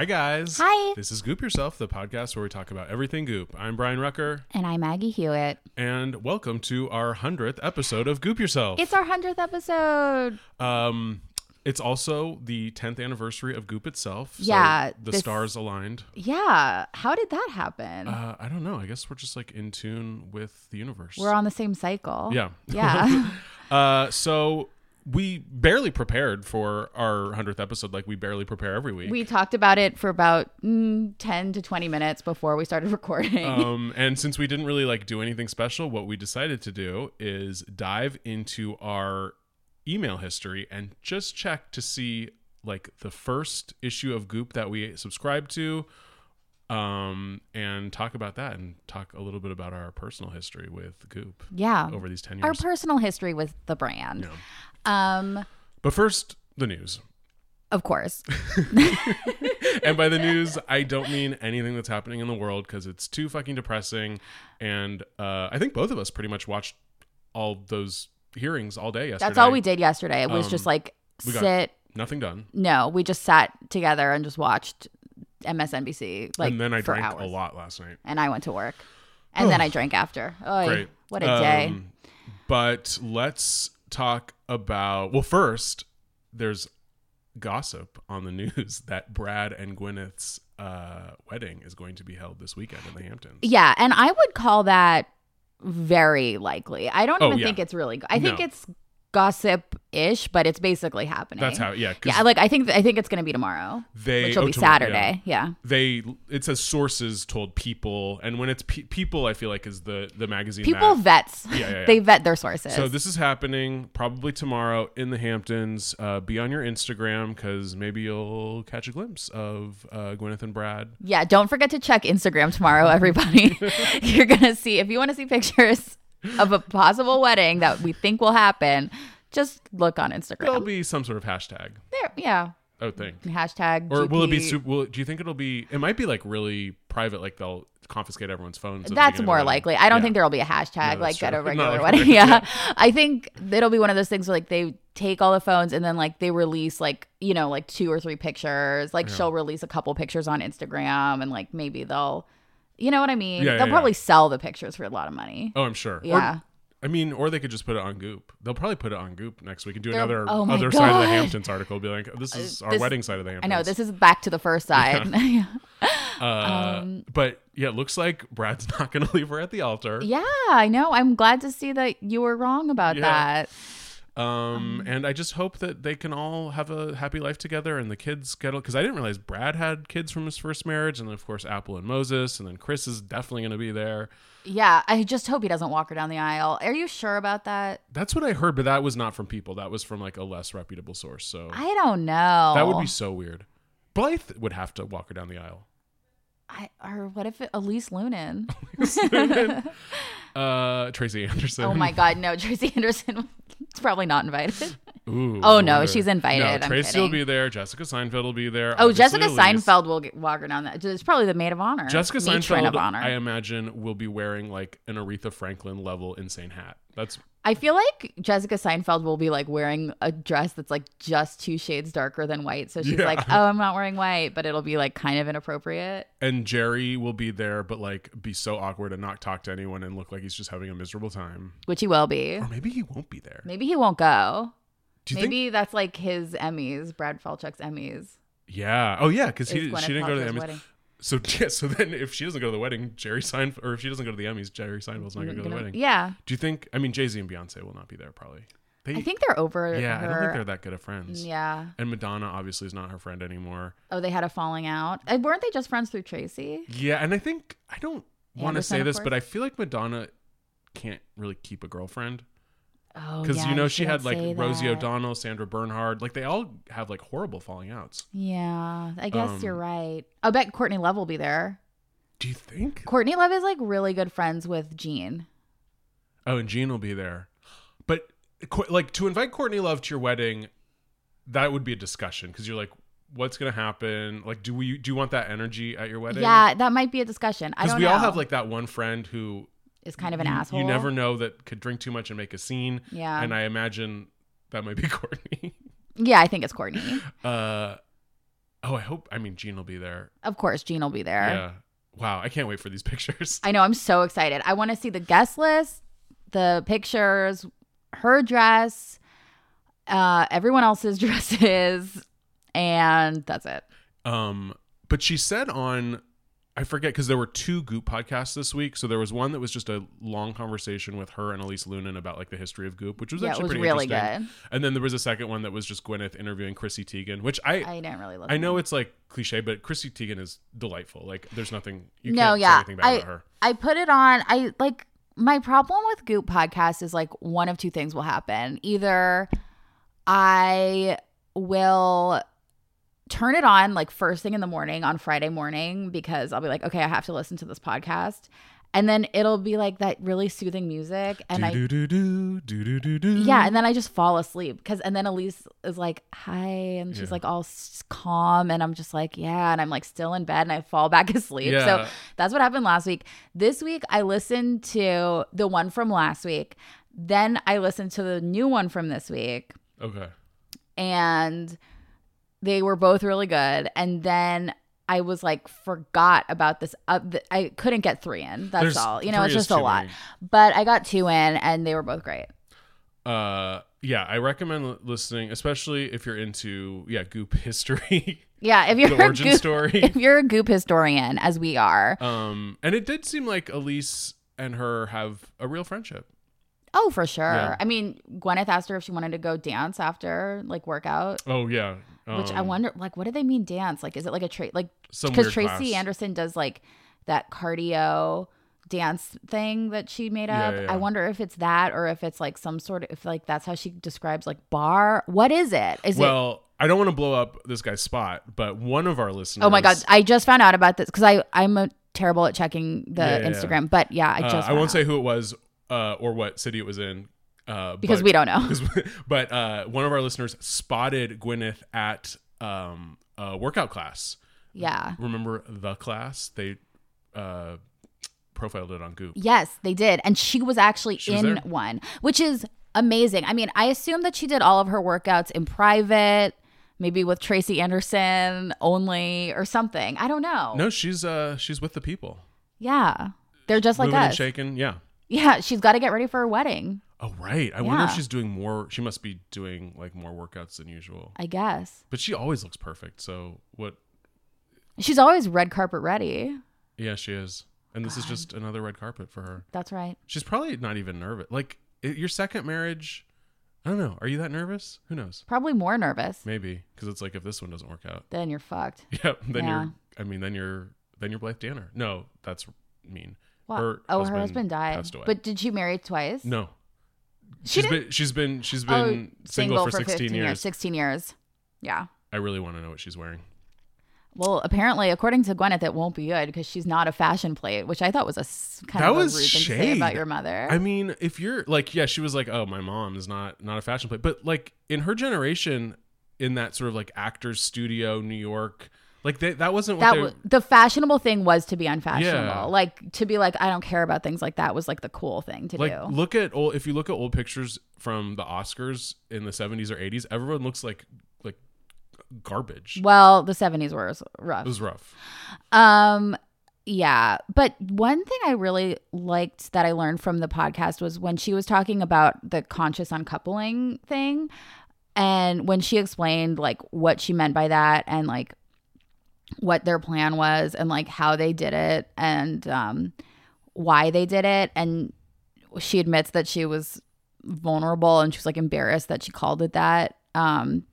Hi, guys. Hi. This is Goop Yourself, the podcast where we talk about everything Goop. I'm Brian Rucker, And I'm Maggie Hewitt. and welcome to our 100th episode of Goop Yourself. It's our 100th episode. um, it's also the 10th anniversary of Goop itself. so Yeah, The this- stars aligned. Yeah. How did that happen? Uh, I don't know. I guess we're just like in tune with the universe. We're on the same cycle. Yeah. Yeah. Uh, so we barely prepared for our 100th episode like we barely prepare every week. we talked about it for about mm, 10 to 20 minutes before we started recording. um, and since we didn't really like do anything special, what we decided to do is dive into our email history and just check to see like the first issue of Goop that we subscribed to, um, and talk about that and talk a little bit about our personal history with Goop yeah. over these ten years. Our personal history with the brand. Yeah. Um, But first, the news. of course. and by the news, I don't mean anything that's happening in the world because it's too fucking depressing. And uh, I think both of us pretty much watched all those hearings all day yesterday. That's all we did yesterday. It was Um, just like sit. Nothing done. No, we just sat together and just watched MSNBC like and then I for drank hours. a lot last night. And I went to work. And then I drank after. Oy, Great. What a day. Um, but let's talk about. Well, first, there's gossip on the news that Brad and Gwyneth's uh, wedding is going to be held this weekend in the Hamptons. Yeah, and I would call that very likely. I don't Oh, even yeah. think it's really. I think No. it's gossip-ish, but it's basically happening. That's how. yeah, Yeah, like I think I think it's going to be tomorrow, they which will oh, be tomorrow, yeah. Saturday. Yeah. they it says sources told people and when it's pe- people i feel like is the the magazine People that- vets. Yeah, yeah, yeah. They vet their sources. so this is happening probably tomorrow in the hamptons uh, be on your instagram because maybe you'll catch a glimpse of uh, gwyneth and brad yeah, don't forget to check Instagram tomorrow, everybody. You're gonna see if you want to see pictures of a possible wedding that we think will happen. Just look on Instagram. there'll be some sort of hashtag there, yeah. i would think Hashtag. or will it be GP. super will, do you think it'll be it might be like really private like they'll confiscate everyone's phones That's more likely. I don't Yeah. think there'll be a hashtag No, like that's at a regular like wedding. Yeah. yeah. I think it'll be one of those things where like they take all the phones and then like they release like, you know, like two or three pictures. Like she'll release a couple pictures on Instagram and like maybe they'll you know what I mean? Yeah, yeah, they'll yeah. probably sell the pictures for a lot of money. oh i'm sure Yeah. or, I mean, or they could just put it on Goop. They'll probably put it on Goop next week and do They're- another oh other side of the Hamptons article. Be like, this is our this- wedding side of the Hamptons. I know this is back to the first side. Yeah. Uh, Um, but yeah, it looks like Brad's not going to leave her at the altar. yeah, I know. I'm glad to see that you were wrong about Yeah. that. Um, and I just hope that they can all have a happy life together and the kids get because I didn't realize Brad had kids from his first marriage, and then of course Apple and Moses, and then Chris is definitely going to be there. Yeah, I just hope he doesn't walk her down the aisle. Are you sure about that? That's what I heard, but that was not from people. That was from like a less reputable source. So I don't know. that would be so weird. Blythe would have to walk her down the aisle. I, or what if it, Elise Loehnen? Uh, Tracy Anderson. oh my God, no, Tracy Anderson is probably not invited. Ooh, Oh, no, she's invited. No, I'm Tracy will be there. Jessica Seinfeld will be there. Oh, Jessica Elise. Seinfeld will get, walk down that. It's probably the maid of honor. Jessica matron Seinfeld. I imagine, will be wearing like an Aretha Franklin level insane hat. That's I feel like Jessica Seinfeld will be like wearing a dress that's like just two shades darker than white. So she's Yeah. like, "Oh, I'm not wearing white," but it'll be like kind of inappropriate. and Jerry will be there, but like be so awkward and not talk to anyone and look like he's just having a miserable time. Which he will be. Or maybe he won't be there. Maybe he won't go. Do you Maybe think? that's like his Emmys, Brad Falchuk's Emmys. Yeah. Oh yeah, because he Gwyneth she didn't go to the Emmys. wedding. So yeah. So then if she doesn't go to the wedding, Jerry Seinfeld, or if she doesn't go to the Emmys, Jerry Seinfeld's not going to go to the wedding. Yeah, Do you think? I mean, Jay Z and Beyonce will not be there probably. They, I think they're over. Yeah, I don't think they're that good of friends. Yeah. And Madonna obviously is not her friend anymore. Oh, they had a falling out. Uh, weren't they just friends through Tracy? Yeah, and I think I don't want to say this, but. I feel like Madonna can't really keep a girlfriend Oh, because yeah, you know she had like Rosie that. O'Donnell, Sandra Bernhard, like they all have like horrible falling outs. Yeah, I guess Um, you're right. I bet Courtney Love will be there. Do you think? Courtney Love is like really good friends with Jean. Oh, and Gene will be there, but like to invite Courtney Love to your wedding, that would be a discussion because you're like, what's gonna happen? Like, do we do you want that energy at your wedding? Yeah, that might be a discussion. I because don't we know. all have like that one friend who is kind of an you, asshole. You never know that could drink too much and make a scene. Yeah. and I imagine that might be Courtney. Yeah, I think it's Courtney. Uh, oh, I hope. I mean, Gene will be there. of course, Jean will be there. Yeah. Wow, I can't wait for these pictures. I know. I'm so excited. I want to see the guest list, the pictures, her dress, uh, everyone else's dresses, and that's it. Um, but she said on, I forget because there were two Goop podcasts this week. So there was one that was just a long conversation with her and Elise Loehnen about like the history of Goop, which was Yeah, actually was pretty really interesting. good. And then there was a second one that was just Gwyneth interviewing Chrissy Teigen, which I I didn't really love. I know it's like cliche, but Chrissy Teigen is delightful. Like there's nothing you no, can't say yeah, anything bad I about her. I put it on. I like my problem with Goop podcast is like one of two things will happen. Either I will turn it on like first thing in the morning on Friday morning because I'll be like, okay, I have to listen to this podcast. And then it'll be like that really soothing music. And I do do do do do do yeah, and then I just fall asleep because, and then Elise is like, "Hi," and she's Yeah. like all calm, and I'm just like, "Yeah," and I'm like still in bed, and I fall back asleep. Yeah. So that's what happened last week. This week, I listened to the one from last week, then I listened to the new one from this week, okay. and they were both really good. And then I was like, forgot about this. Uh, th- I couldn't get three in. That's There's- all. You know, it's just a lot. many. But I got two in, and they were both great. Uh, yeah, I recommend li- listening, especially if you're into yeah Goop history. Yeah, if you're The a origin goop, story. if you're a goop historian, as we are, um, and it did seem like Elise and her have a real friendship. oh for sure. Yeah. I mean, Gwyneth asked her if she wanted to go dance after like workout, Oh yeah, which I Um, wonder, like, what do they mean dance? Like, is it like a trait? Like, because Tracy class. Anderson does like that cardio dance thing that she made up. yeah, yeah. I wonder if it's that or if it's like some sort of if like that's how she describes like bar. What is it? Is it? Well, I don't want to blow up this guy's spot, but one of our listeners. Oh my god! I just found out about this because I I'm a terrible at checking the Yeah. Instagram, but yeah, I uh, just I won't out. say who it was uh, or what city it was in. Uh, because but- we don't know. but uh, one of our listeners spotted Gwyneth at um, a workout class. Yeah. Remember the class? They uh, profiled it on Goop. Yes, they did. And she was actually She in there? one, which is amazing. I mean, I assume that she did all of her workouts in private, maybe with Tracy Anderson only or something. I don't know. No, she's uh, she's with the people. Yeah. They're just like Moving and us. shaking. Yeah. Yeah, she's got to get ready for her wedding, Oh right. I wonder if she's doing more. She must be doing like more workouts than usual. I guess. But she always looks perfect. So what? She's always red carpet ready. Yeah, she is. And this is just another red carpet for her. That's right. She's probably not even nervous. Like your second marriage. I don't know. Are you that nervous? Who knows? Probably more nervous. Maybe because it's like if this one doesn't work out, Then you're fucked. Yep. then Yeah. you're. I mean, then you're. Then you're Blythe Danner. No, that's mean. What? Her oh, husband her husband died. But did she marry twice? No, She she's didn't- been. She's been. Oh, been single, for, 16 years. 16 years. Yeah. I really want to know what she's wearing. Well, apparently, according to Gwyneth, it won't be good because she's not a fashion plate, which I thought was a kind That of a rude thing to say about your mother. I mean, if you're like, yeah, she was like, oh, my mom is not not a fashion plate, but like in her generation, in that sort of like actors studio, New York, Like they, that wasn't what that w- the fashionable thing was to be unfashionable. Yeah. Like to be like I don't care about things like that was like the cool thing to like do. look at old if you look at old pictures from the Oscars in the 70s or 80s, everyone looks like like garbage. well, the 70s were rough. It was rough. Um yeah, but one thing I really liked that I learned from the podcast was when she was talking about the conscious uncoupling thing and when she explained like what she meant by that and like what their plan was and like how they did it and um why they did it and she admits that she was vulnerable and she was like embarrassed that she called it that um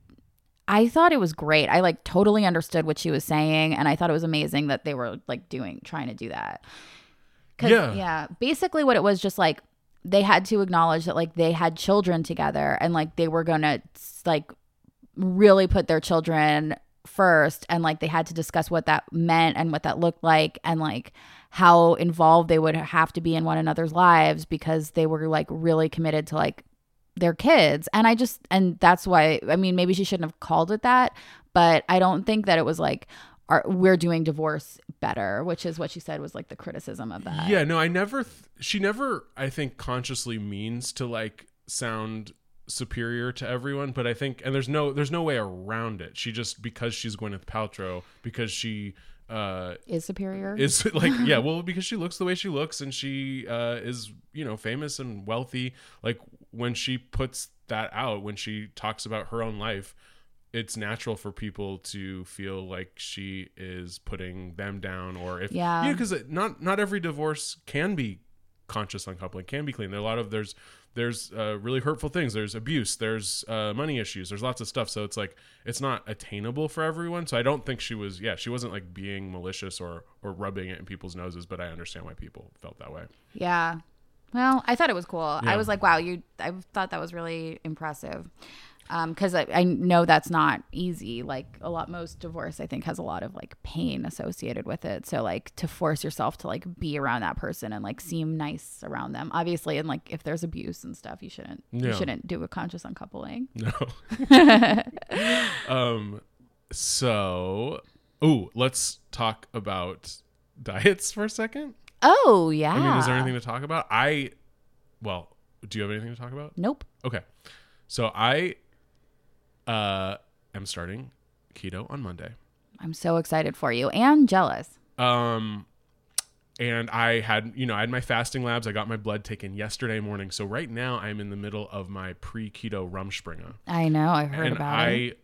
I thought it was great. I like totally understood what she was saying, and I thought it was amazing that they were like doing trying to do that. 'Cause, Yeah. yeah. Basically, what it was just like they had to acknowledge that like they had children together, and like they were gonna like really put their children first, and like they had to discuss what that meant and what that looked like, and like how involved they would have to be in one another's lives because they were like really committed to like their kids. And i just and that's why i mean maybe she shouldn't have called it that but i don't think that it was like our, we're doing divorce better which is what she said was like the criticism of that. Yeah, no, I never th- she never I think consciously means to like sound superior to everyone, but I think and there's no there's no way around it. She just because she's Gwyneth Paltrow because she uh is superior is like yeah well because she looks the way she looks and she uh is you know famous and wealthy like when she puts that out when she talks about her own life it's natural for people to feel like she is putting them down or if Yeah. you because not not every divorce can be conscious uncoupling can be clean there are a lot of there's there's uh, really hurtful things. There's abuse. There's uh, money issues. There's lots of stuff. So it's like it's not attainable for everyone. So i don't think she was yeah she wasn't like being malicious or or rubbing it in people's noses but i understand why people felt that way. Yeah. Well i thought it was cool. Yeah. i was like wow you i thought that was really impressive because I, I know that's not easy. Like a lot most divorce i think has a lot of like pain associated with it. So like to force yourself to like be around that person and like seem nice around them. Obviously and like if there's abuse and stuff you shouldn't yeah. you shouldn't do a conscious uncoupling. No. Um so oh let's talk about diets for a second. Oh yeah i mean is there anything to talk about? I well do you have anything to talk about? Nope. Okay. So I uh am starting keto on Monday. i'm so excited for you and jealous Um and I had, you know, I had my fasting labs. I got my blood taken yesterday morning. So right now I'm in the middle of my pre-keto Rumspringa. i know I've heard and about I it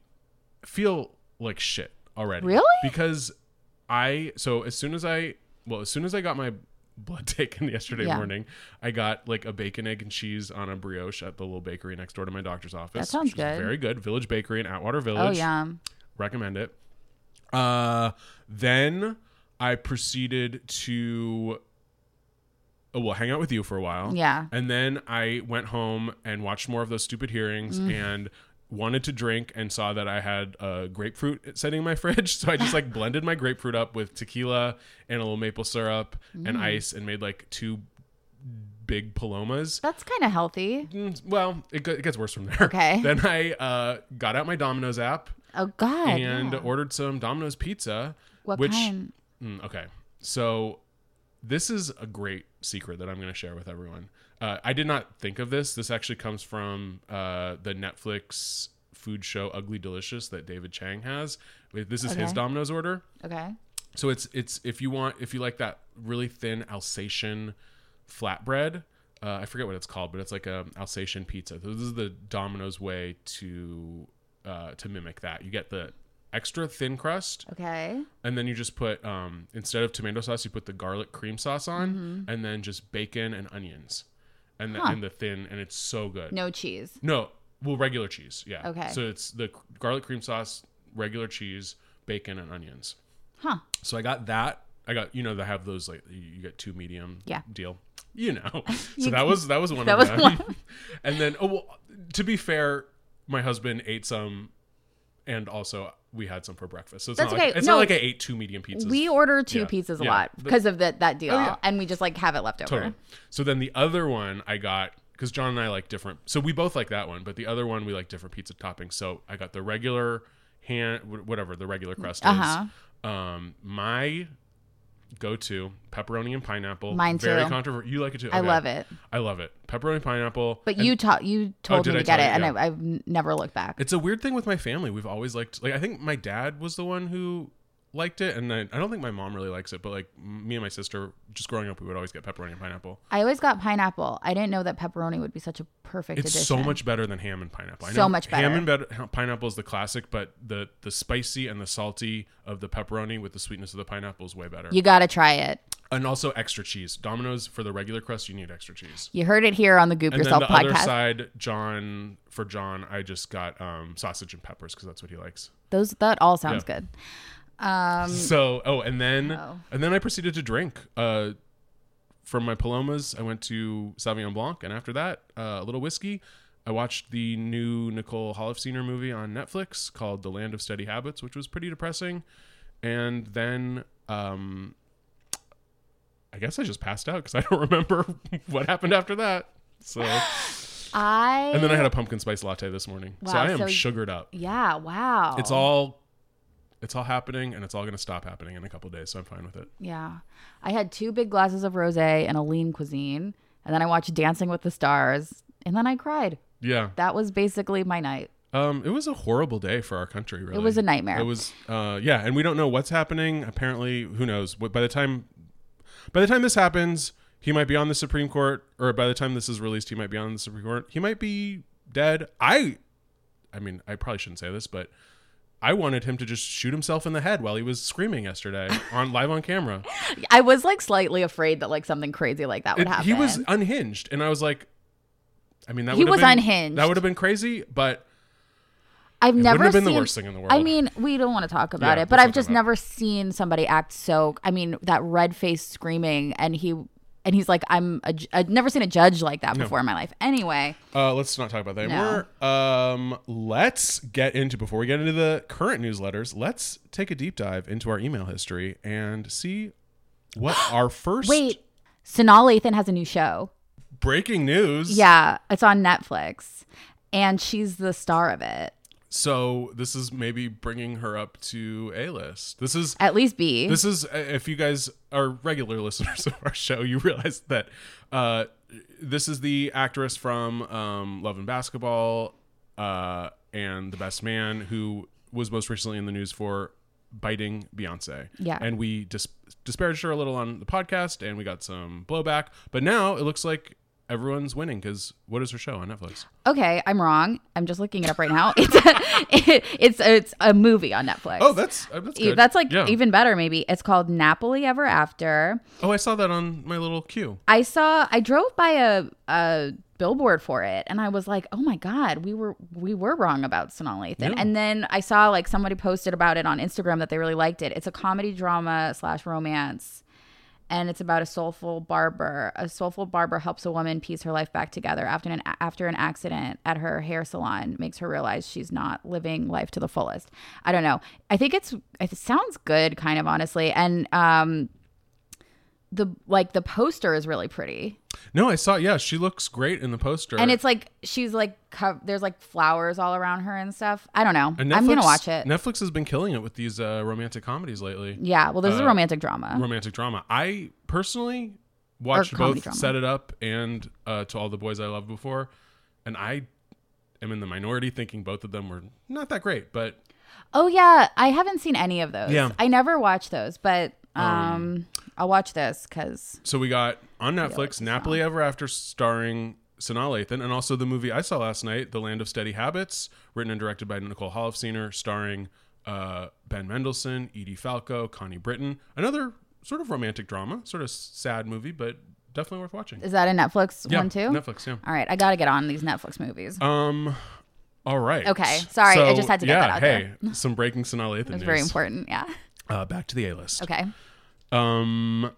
I feel like shit already. Really? Because I so as soon as I well, as soon as I got my blood taken yesterday Yeah. morning, I got like a bacon, egg, and cheese on a brioche at the little bakery next door to my doctor's office. That sounds good. Very good. Village Bakery in Atwater Village. oh Village. yeah Recommend it. Uh then I proceeded to oh, well, hang out with you for a while. Yeah. And then I went home and watched more of those stupid hearings Mm. and wanted to drink and saw that I had a grapefruit sitting in my fridge. So I just like blended my grapefruit up with tequila and a little maple syrup Mm. and ice and made like two big palomas. that's kind of healthy Mm, Well, it, it gets worse from there. Okay. Then I uh, got out my Domino's app oh god and yeah. ordered some Domino's pizza. what which kind Mm, okay, so this is a great secret that I'm going to share with everyone. Uh, I did not think of this. This actually comes from uh, the Netflix food show Ugly Delicious that David Chang has. This is his Domino's order. okay So it's it's if you want if you like that really thin Alsatian flatbread. Uh, I forget what it's called, but it's like a Alsatian pizza. So this is the Domino's way to uh, to mimic that. You get the extra thin crust, okay and then you just put um, instead of tomato sauce, you put the garlic cream sauce on, and then just bacon and onions, and the, Mm-hmm. Huh. and the thin, and it's so good. no cheese No, well, regular cheese. Yeah. Okay. So it's the garlic cream sauce, regular cheese, bacon, and onions. huh So I got that. I got you know they have those like you get two medium Yeah. deal. You know. So that was that was one That of was them. one. and then oh well, to be fair, my husband ate some, and also we had some for breakfast. So it's That's not like, okay. it's No. not like I ate two medium pizzas. We order two Yeah. pizzas a Yeah. lot because of that that deal, Oh, yeah. and we just like have it left over. Totally. So then the other one I got because John and I like different. So we both like that one, but the other one we like different pizza toppings. So I got the regular hand, whatever the regular crust Uh-huh. is. Um, my go-to pepperoni and pineapple. Mine too. Very controversial. You like it too? I Okay. love it. I love it. Pepperoni pineapple. But you taught you oh, told did me I to get tell it, you? and. I, I've never looked back. It's a weird thing with my family. We've always liked like I think my dad was the one who liked it, and I, I don't think my mom really likes it. But like me and my sister, just growing up, we would always get pepperoni and pineapple. I always got pineapple. I didn't know that pepperoni would be such a perfect It's addition. so much better than ham and pineapple. I So know much Ham better. and better, pineapple is the classic, but the the spicy and the salty of the pepperoni with the sweetness of the pineapple is way better. You got to try it. and also extra cheese. Domino's for the regular crust, you need extra cheese. You heard it here on the Goop And Yourself then the other podcast. side, John for John, I just got um, sausage and peppers because that's what he likes. Those that all sounds good. Um, So, oh, and then Oh. and then I proceeded to drink. Uh, from my Palomas, I went to Sauvignon Blanc, and after that, uh, a little whiskey. I watched the new Nicole Holofcener movie on Netflix called The Land of Steady Habits, which was pretty depressing. And then um, I guess I just passed out because I don't remember what happened after that. So, I and then I had a pumpkin spice latte this morning. so I am so- sugared up. yeah. Wow. It's all, it's all happening, and it's all going to stop happening in a couple days. So I'm fine with it. Yeah. I had two big glasses of rosé and a lean cuisine, and then I watched Dancing with the Stars, and then I cried. Yeah. That was basically my night. Um, it was a horrible day for our country. Really, it was a nightmare. It was, uh, yeah, and we don't know what's happening. Apparently, who knows? What by the time, by the time this happens, he might be on the Supreme Court, or by the time this is released, he might be on the Supreme Court. He might be dead. I, I mean, I probably shouldn't say this, but I wanted him to just shoot himself in the head while he was screaming yesterday on live on camera. I was like slightly afraid that like something crazy like that would It- happen. he was unhinged, and I was like, I mean, that He would have was been- unhinged. That would have been crazy, but I've never have been the seen- worst thing in the world. I mean, we don't want to talk about Yeah, it, but let's I've not just talk about never seen somebody act so. I mean, that red face screaming, and he and he's like, I'm. A, I've never seen a judge like that before in my life. Anyway, Uh, let's not talk about that No. anymore. Um, let's get into before we get into the current newsletters. Let's take a deep dive into our email history and see what our first wait, Sanaa Lathan has a new show. breaking news. Yeah, it's on Netflix, and she's the star of it. So this is maybe bringing her up to a list. This is At least B. this is if you guys are regular listeners of our show, you realize that uh, this is the actress from um, Love and Basketball uh, and The Best Man, who was most recently in the news for biting Beyonce. Yeah. and we dis- disparaged her a little on the podcast, and we got some blowback. But now it looks like everyone's winning because what is her show on Netflix? okay, I'm wrong. I'm just looking it up right now. It's a, it's it's a movie on Netflix. Oh, that's uh, that's good. That's like Yeah. even better, maybe. It's called Nappily Ever After. Oh, I saw that on my little queue. I saw I drove by a a billboard for it and I was like, "Oh my god, we were we were wrong about Sanaa Lathan." Yeah. And then I saw like somebody posted about it on Instagram that they really liked it. It's a comedy drama slash romance. And it's about a soulful barber. A soulful barber helps a woman piece her life back together after an after an accident at her hair salon makes her realize she's not living life to the fullest. I don't know. I think it's it sounds good, kind of honestly. And um, the like the poster is really pretty No, I saw. Yeah, she looks great in the poster. and it's like she's like co- there's like flowers all around her and stuff i don't know And i'm gonna watch it Netflix has been killing it with these uh, romantic comedies lately. yeah well this is a Uh, romantic drama Romantic drama. I personally watched both drama. Set It Up and uh, To All the Boys I Loved Before, and I am in the minority thinking both of them were not that great. But oh yeah i haven't seen any of those Yeah. i never watched those but um, i'll watch this because so we got on Netflix Nappily Ever After starring Sanaa Lathan, and also the movie I saw last night, The Land of Steady Habits, written and directed by Nicole Holofcener, starring uh, Ben Mendelsohn, Edie Falco, Connie Britton. Another sort of romantic drama, sort of sad movie, but definitely worth watching. is that a netflix yeah, one too Netflix, yeah. all right i gotta get on these netflix movies Um, all right. Okay, sorry, I just had to get yeah, that out there. hey, there. some breaking Sanaa Lathan it's very important yeah Uh, back to the A list. okay Um,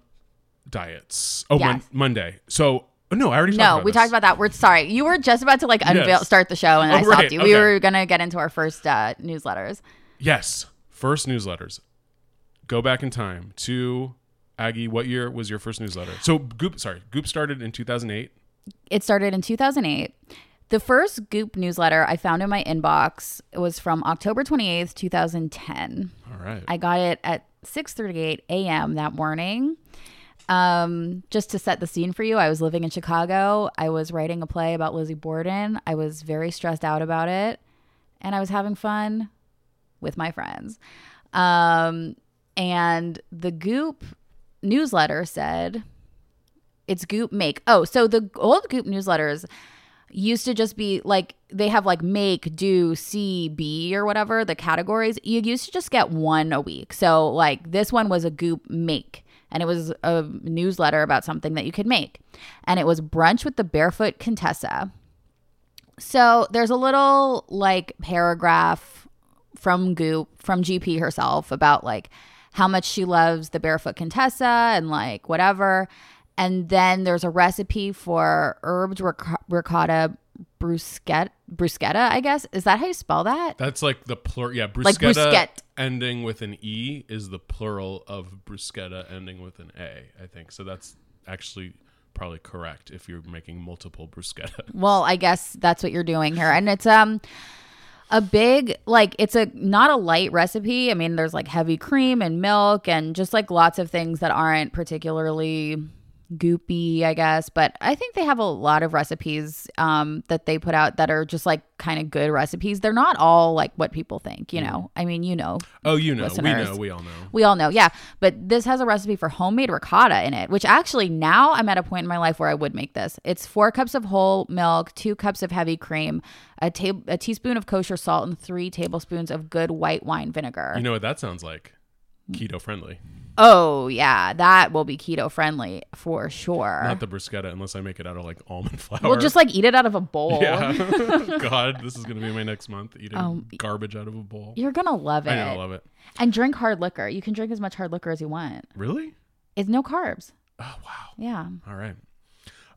diets. Oh, Mon- Monday. So no, I already talked no about we this. talked about that we're sorry you were just about to like unveil Yes. start the show and Oh, i stopped right, you we okay. were gonna get into our first uh, newsletters Yes, first newsletters. Go back in time to Aggie. What year was your first newsletter? So Goop. Sorry, Goop started in 2008. it started in 2008 The first Goop newsletter I found in my inbox was from October 28th, 2010. All right. I got it at 6:38 a.m. that morning. Um, just to set the scene for you, I was living in Chicago. I was writing a play about Lizzie Borden. I was very stressed out about it, and I was having fun with my friends. Um, and the Goop newsletter said, "It's Goop make." Oh, so the old Goop newsletters used to just be like they have like make, do, see, be or whatever the categories. You used to just get one a week. So like this one was a Goop make and it was a newsletter about something that you could make. And it was brunch with the barefoot Contessa. So there's a little like paragraph from Goop from GP herself about like how much she loves the barefoot Contessa and like whatever. And then there's a recipe for herbed ric- ricotta bruschetta, bruschetta, I guess. Is that how you spell that? That's like the plural. Yeah, bruschetta Like bruschetta. ending with an e is the plural of bruschetta ending with an a. I think so. That's actually probably correct if you're making multiple bruschetta. Well, I guess that's what you're doing here. And it's um a big like it's a not a light recipe. I mean, there's like heavy cream and milk and just like lots of things that aren't particularly goopy, I guess. But I think they have a lot of recipes um, that they put out that are just like kind of good recipes. They're not all like what people think, you know. I mean, you know, Oh, you know, Listeners. we know, we all know. we all know, yeah. But this has a recipe for homemade ricotta in it, which actually now I'm at a point in my life where I would make this. It's four cups of whole milk, two cups of heavy cream, a, ta- a teaspoon of kosher salt, and three tablespoons of good white wine vinegar. You know what that sounds like? Keto friendly. Oh yeah, that will be keto friendly for sure. Not the bruschetta unless I make it out of like almond flour. we'll just like eat it out of a bowl. Yeah. God, this is gonna be my next month eating Um, garbage out of a bowl. You're gonna love it. I know, love it. And drink hard liquor. You can drink as much hard liquor as you want. Really? It's no carbs. Oh wow. Yeah. All right.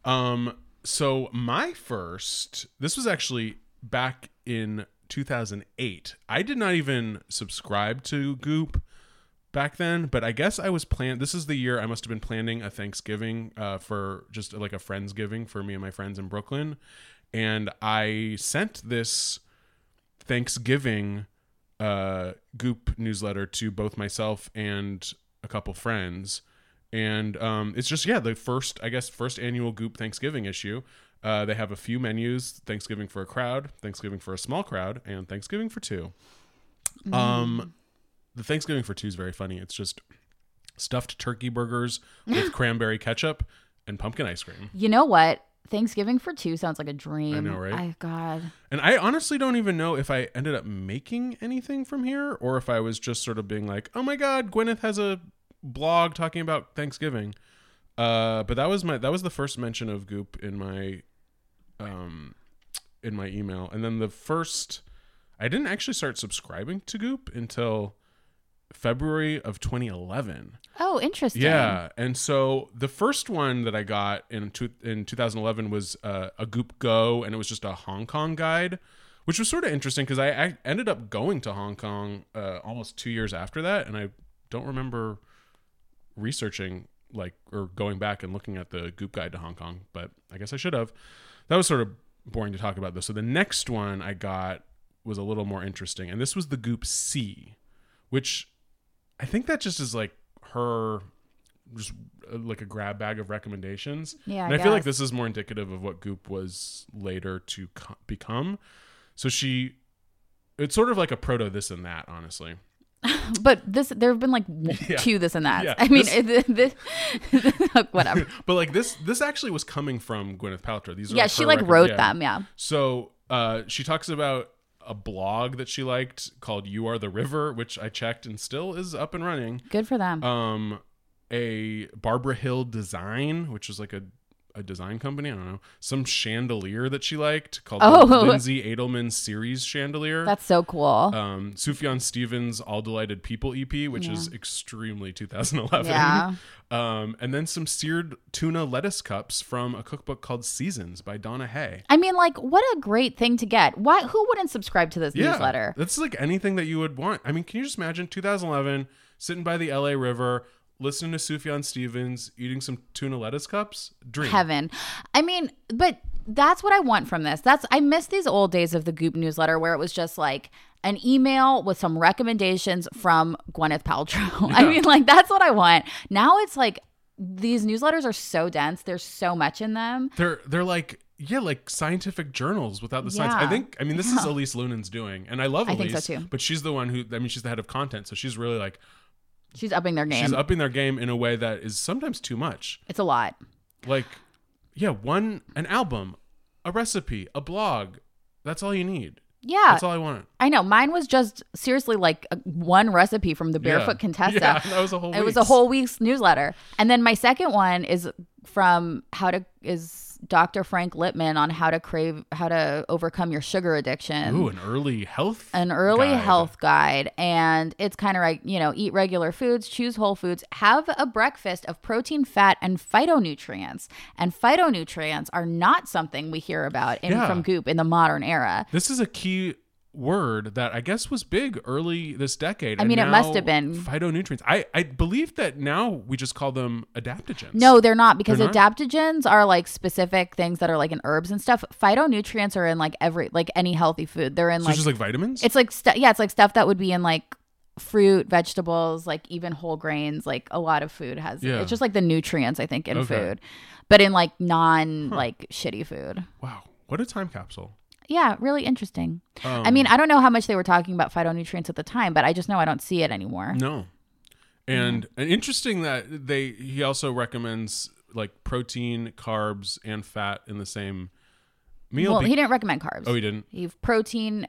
Um so my first this was actually back in 2008. I did not even subscribe to Goop back then, but I guess I was plan this is the year I must have been planning a Thanksgiving uh for just like a friendsgiving for me and my friends in Brooklyn. And I sent this Thanksgiving uh Goop newsletter to both myself and a couple friends. And um, it's just yeah the first i guess first annual goop thanksgiving issue. Uh, they have a few menus thanksgiving for a crowd thanksgiving for a small crowd and thanksgiving for two. Um, the thanksgiving for two is very funny it's just stuffed turkey burgers with cranberry ketchup and pumpkin ice cream You know what? Thanksgiving for two sounds like a dream. I know, right? I God. and i honestly don't even know if i ended up making anything from here or if i was just sort of being like oh my god gwyneth has a blog talking about thanksgiving uh but that was my that was the first mention of goop in my um in my email and then the first i didn't actually start subscribing to goop until february of 2011 Oh, interesting. yeah, and so the first one that I got in two, in 2011 was uh, a Goop Go, and it was just a Hong Kong guide, which was sort of interesting because I, I ended up going to Hong Kong uh, almost two years after that, and I don't remember researching like or going back and looking at the Goop guide to Hong Kong, but I guess I should have. That was sort of boring to talk about though. So the next one I got was a little more interesting, and this was the Goop C, which I think that just is like her just uh, like a grab bag of recommendations. Yeah, and I I, feel like this is more indicative of what Goop was later to co- become. So she, it's sort of like a proto this and that, honestly. But this, there have been like Yeah. two this and that. Yeah, I mean, this- this, whatever. But like this, this actually was coming from Gwyneth Paltrow. These are yeah, she like wrote yeah. them. Yeah. So uh, she talks about a blog that she liked called "You Are the River," which I checked and still is up and running. Good for them. um a Barbara Hill design, which was like a a design company. I don't know some chandelier that she liked called Oh. the Lindsey Adelman series chandelier. That's so cool. um, Sufjan Stevens' All Delighted People EP, which is extremely 2011. Yeah. Um, and then some seared tuna lettuce cups from a cookbook called Seasons by Donna Hay. I mean, like, what a great thing to get. Why? Who wouldn't subscribe to this newsletter? That's like anything that you would want. I mean, can you just imagine 2011 sitting by the LA River, listening to Sufjan Stevens, eating some tuna lettuce cups? Dream. Heaven. I mean, but that's what I want from this. That's I miss these old days of the Goop newsletter where it was just like an email with some recommendations from Gwyneth Paltrow. I mean, like that's what I want. Now it's like these newsletters are so dense. There's so much in them. They're they're like yeah, like scientific journals without the science. I think I mean this is Elise Loehnen's doing, and I love I Elise, think so too. but she's the one who I mean she's the head of content, so she's really like She's upping their game. she's upping their game in a way that is sometimes too much. it's a lot. Like yeah, one an album, a recipe, a blog. That's all you need. Yeah. That's all I want. I know. Mine was just seriously like a, one recipe from the Barefoot Yeah. Contessa. Yeah, that was a whole It was a whole week's newsletter. And then my second one is from how to is Dr. Frank Lipman on how to crave how to overcome your sugar addiction. Ooh, an early health. an early guide. health guide and it's kind of like you know eat regular foods choose whole foods have a breakfast of protein fat and phytonutrients and phytonutrients are not something we hear about in Yeah. from goop in the modern era This is a key word that I guess was big early this decade. I mean, it must have been. phytonutrients. I I believe that now we just call them adaptogens. no they're not because They're not? adaptogens are like specific things that are like in herbs and stuff phytonutrients are in like every like any healthy food they're in so like just like vitamins. It's like stu- yeah, it's like stuff that would be in like fruit, vegetables, like even whole grains. Like a lot of food has. Yeah. It's just like the nutrients I think in Okay. food, but in like non like shitty food. wow, what a time capsule. Yeah, really interesting. Um, I mean, I don't know how much they were talking about phytonutrients at the time, but I just know I don't see it anymore. No. And and interesting that they he also recommends like protein, carbs, and fat in the same meal. well, be- he didn't recommend carbs. oh, he didn't. You've protein.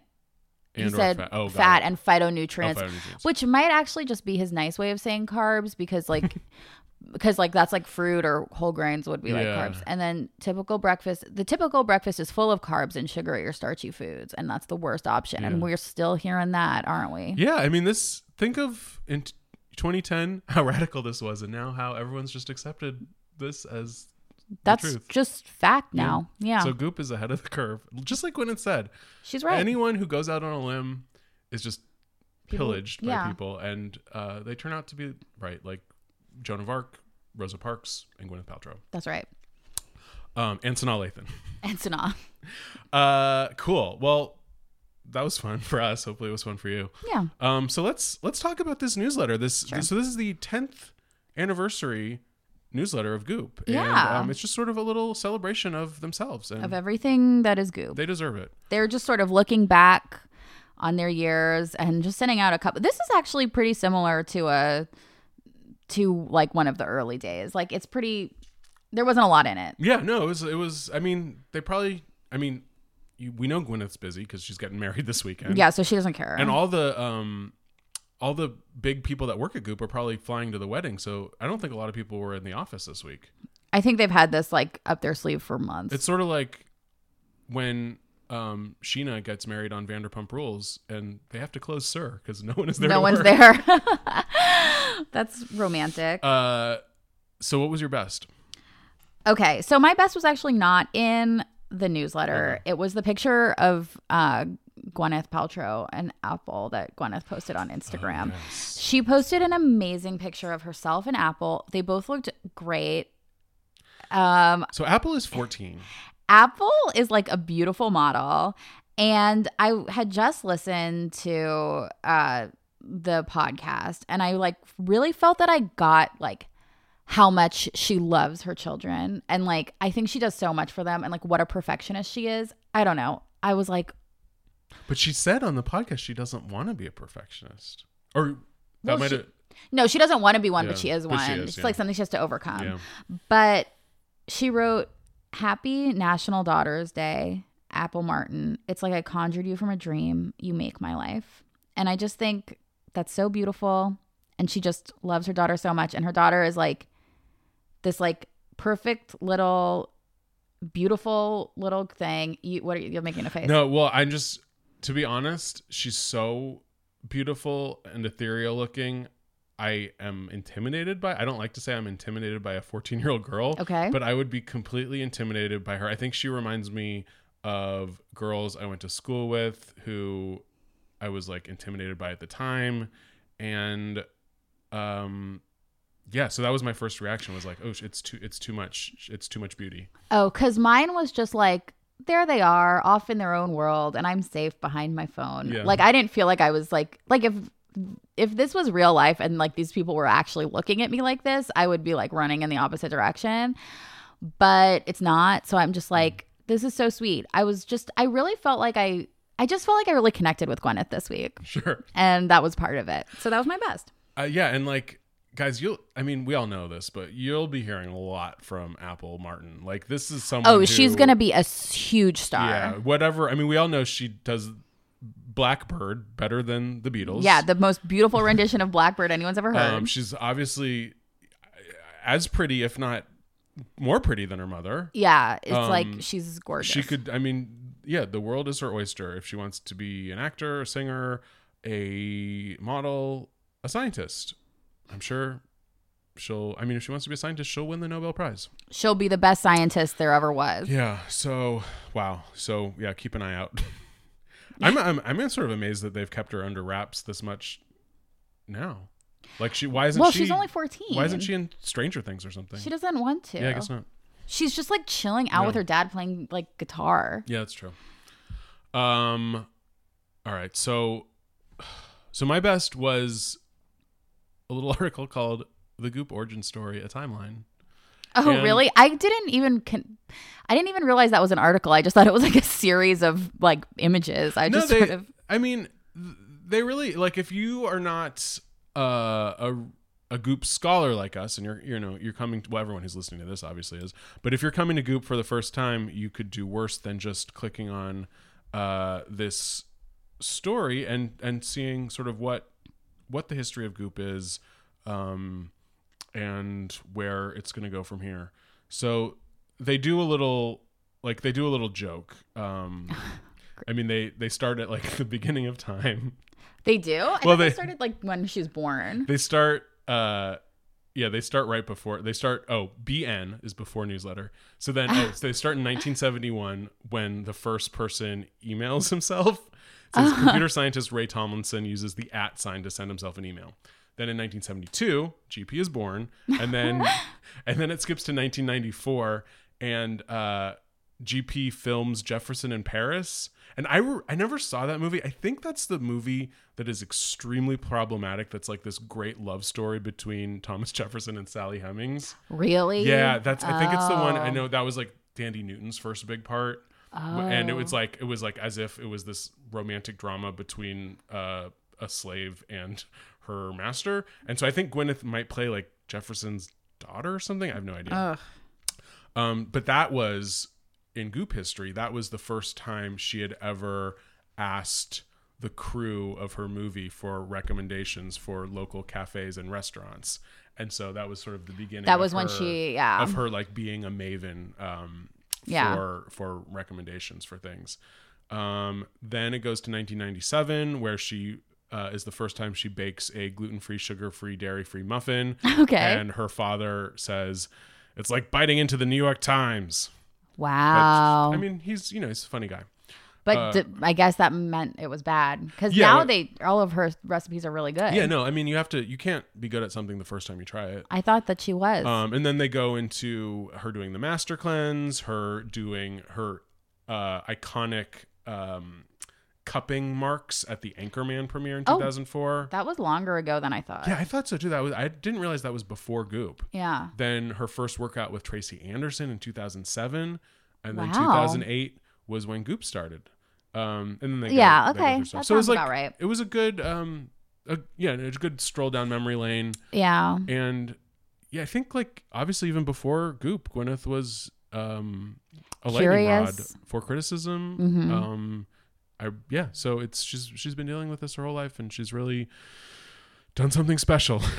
He said fat. Oh, fat and phytonutrients, Oh, phytonutrients. which might actually just be his nice way of saying carbs because like because like that's like fruit or whole grains would be like Yeah. carbs. And then typical breakfast, the typical breakfast is full of carbs and sugary or starchy foods, and that's the worst option. And we're still hearing that, aren't we? Yeah, I mean this. Think of in t- 2010 how radical this was, and now how everyone's just accepted this as that's just fact now. Yeah, So Goop is ahead of the curve, just like Gwyneth said. she's right. Anyone who goes out on a limb is just People- pillaged yeah. by people, and uh, they turn out to be right, like Joan of Arc, Rosa Parks, and Gwyneth Paltrow, that's right. um, and Sanaa Lathan. And Sanaa. Uh, cool. Well, that was fun for us. Hopefully, it was fun for you. Yeah. Um, so let's let's talk about this newsletter. This Sure. so this is the tenth anniversary newsletter of Goop. Yeah. and, um, it's just sort of a little celebration of themselves, and Of everything that is goop. they deserve it. they're just sort of looking back on their years and just sending out a couple this is actually pretty similar to a to like one of the early days like it's pretty there wasn't a lot in it Yeah, no, it was it was. I mean, they probably. I mean, you, we know Gwyneth's busy because she's getting married this weekend. yeah so she doesn't care and all the um, all the big people that work at Goop are probably flying to the wedding. So I don't think a lot of people were in the office this week. i think they've had this like up their sleeve for months It's sort of like when um Scheana gets married on Vanderpump Rules, and they have to close SUR because no one is there. no one's work. there that's romantic Uh, so what was your best? Okay, so my best was actually not in the newsletter. It was the picture of uh, Gwyneth Paltrow and Apple that Gwyneth posted on Instagram. She posted an amazing picture of herself and Apple. They both looked great. Um, So Apple is 14. Apple is like a beautiful model. And I had just listened to uh, the podcast and I like really felt that I got like how much she loves her children. And like, I think she does so much for them and like what a perfectionist she is. I don't know. I was like, But she said on the podcast she doesn't want to be a perfectionist. Or that Well, might have. no, she doesn't want to be one, but she is one. she is, it's yeah. like something she has to overcome. Yeah. But she wrote, Happy National Daughters Day, Apple Martin. It's like I conjured you from a dream. You make my life. And I just think that's so beautiful. And she just loves her daughter so much. And her daughter is like this like perfect little beautiful little thing. You what are you you're making a face? No, well, I'm just to be honest, she's so beautiful and ethereal looking. I am intimidated by. I don't like to say I'm intimidated by a 14 year old girl. Okay. But I would be completely intimidated by her. I think she reminds me of girls I went to school with who I was like intimidated by at the time, and um, yeah, so that was my first reaction was like, oh, it's too it's too much it's too much beauty. Oh, because mine was just like, there they are, off in their own world, and I'm safe behind my phone. Yeah. Like I didn't feel like I was like like if if this was real life and like these people were actually looking at me like this, I would be like running in the opposite direction. But it's not. So I'm just like, this is so sweet. I was just I really felt like I I just felt like I really connected with Gwyneth this week. Sure. And that was part of it. So that was my best. Uh, yeah, and like guys, you'll I mean, we all know this, but you'll be hearing a lot from Apple Martin. Like this is someone Oh, she's gonna be a huge star. Yeah, whatever. I mean, we all know she does Blackbird better than the Beatles. Yeah, the most beautiful rendition of Blackbird anyone's ever heard. Um, she's obviously as pretty, if not more pretty than her mother. yeah, it's um, like she's gorgeous. She could, I mean, yeah, the world is her oyster. If she wants to be an actor, a singer, a model, a scientist, I'm sure she'll. I mean, if she wants to be a scientist, she'll win the Nobel Prize. She'll be the best scientist there ever was. Yeah. So wow. So yeah, keep an eye out. I'm, I'm I'm sort of amazed that they've kept her under wraps this much now. Like she, why isn't well, she? she's only 14. Why isn't she in Stranger Things or something? She doesn't want to. yeah, I guess not. She's just like chilling out No. with her dad playing like guitar. Yeah, that's true. Um, all right. So, so my best was a little article called "The Goop Origin Story: A Timeline." Oh, And- really? I didn't even con- I didn't even realize that was an article. I just thought it was like a series of like images. I just they, sort of I mean, they really like if you are not uh, a a Goop scholar like us, and you're you know you're coming. To, well, everyone who's listening to this obviously is, but if you're coming to Goop for the first time, you could do worse than just clicking on uh, this story and and seeing sort of what what the history of Goop is, um, and where it's going to go from here. So they do a little like they do a little joke. Um, I mean they they start at like the beginning of time. they do. I Well, they they- started like when she was born. They start uh yeah, they start right before they start oh, BN is before newsletter. So then oh, so they start in 1971 when the first person emails himself. So this computer scientist Ray Tomlinson uses the at sign to send himself an email. Then in 1972, GP is born, and then and then it skips to 1994, and uh, GP films Jefferson in Paris. And I re- I never saw that movie. I think that's the movie that is extremely problematic. That's like this great love story between Thomas Jefferson and Sally Hemings. Really? Yeah, that's. I think it's the one. I Oh. know that was like Thandie Newton's first big part, and it was like it was like as if it was this romantic drama between uh, a slave and her master. And so I think Gwyneth might play like Jefferson's daughter or something. I have no idea. Ugh. Um, but that was in Goop history. That was the first time she had ever asked the crew of her movie for recommendations for local cafes and restaurants. And so that was sort of the beginning. That of was when her- she- yeah. of her like being a maven um, Yeah. for for recommendations for things. Um, then it goes to 1997 where she uh, is the first time she bakes a gluten-free, sugar-free, dairy-free muffin. Okay. And her father says it's like biting into the New York Times. But, Wow. I mean, he's you know he's a funny guy. but uh, d- I guess that meant it was bad because Yeah, now well- they all of her recipes are really good. Yeah, no, I mean you have to you can't be good at something the first time you try it. I thought that she was. Um, and then they go into her doing the master cleanse, her doing her uh, iconic um, cupping marks at the Anchorman premiere in Oh. 2004. that was longer ago than I thought. yeah, I thought so too. That was I didn't realize that was before Goop. Yeah. Then her first workout with Tracy Anderson in 2007, and then Wow. 2008 was when Goop started. Um, and then they Yeah, they go okay. stuff. That so it was like about right. it was a good um, a, yeah, it was a good stroll down memory lane. Yeah. And yeah, I think like obviously even before Goop, Gwyneth was um a lightning rod for criticism. Mhm. Um I yeah, so it's she's she's been dealing with this her whole life and she's really done something special.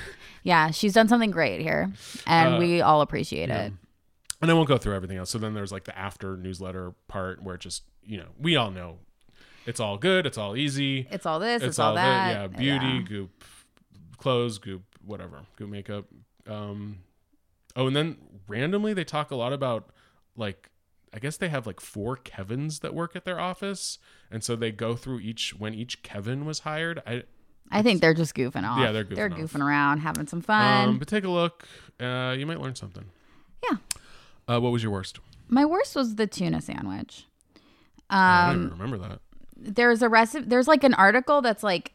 Yeah. She's done something great here, and Uh, we all appreciate yeah. it. and I won't go through everything else. So then there's like the after newsletter part where it just, you know, we all know it's all good, it's all easy. It's all this. It's, it's all, all that. Yeah, beauty, Yeah. goop, clothes, goop, whatever, goop makeup. Um, oh, and then randomly they talk a lot about like I guess they have like four Kevins that work at their office, and so they go through each when each Kevin was hired. I I think they're just goofing off. Yeah, they're goofing They're off. goofing around, having some fun. Um, but take a look. Uh, you might learn something. yeah. Uh, what was your worst? My worst was the tuna sandwich. I don't Um, even remember that. there's a recipe. There's like an article that's like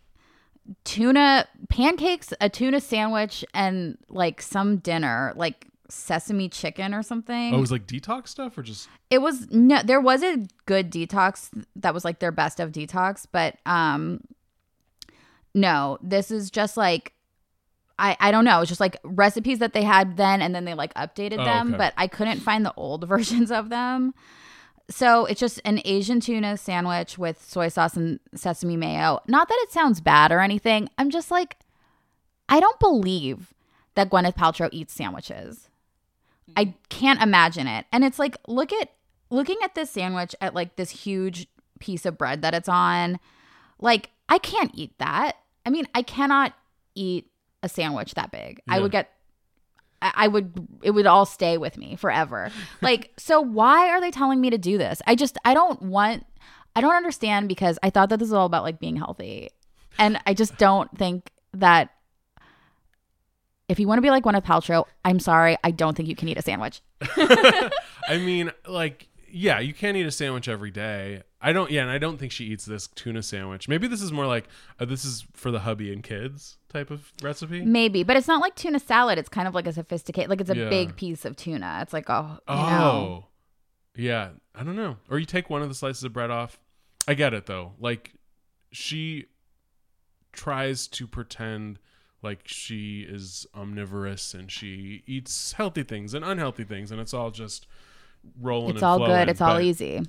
tuna pancakes, a tuna sandwich, and like some dinner, like sesame chicken or something. Oh, it was like detox stuff or just it was no there was a good detox that was like their best of detox but um no this is just like i i don't know. It's just like recipes that they had then and then they like updated Oh, them okay. but i couldn't find the old versions of them. So it's just an asian tuna sandwich with soy sauce and sesame mayo. Not that it sounds bad or anything. I'm just like i don't believe that gwyneth paltrow eats sandwiches I can't imagine it. And it's like look at looking at this sandwich at like this huge piece of bread that it's on. Like I can't eat that. I mean, I cannot eat a sandwich that big. I would get I I would it would all stay with me forever. like so why are they telling me to do this? I just I don't want I don't understand because I thought that this was all about like being healthy. And I just don't think that if you want to be like Gwyneth Paltrow, I'm sorry, I don't think you can eat a sandwich. I mean, like, yeah, you can't eat a sandwich every day. I don't, yeah, and I don't think she eats this tuna sandwich. Maybe this is more like uh, this is for the hubby and kids type of recipe. Maybe, but it's not like tuna salad. It's kind of like a sophisticated, like it's a Yeah. big piece of tuna. It's like, oh, you Oh, know. yeah, I don't know. Or you take one of the slices of bread off. I get it though. Like, she tries to pretend like she is omnivorous and she eats healthy things and unhealthy things, and it's all just rolling. it's and all flowing, good. It's all easy.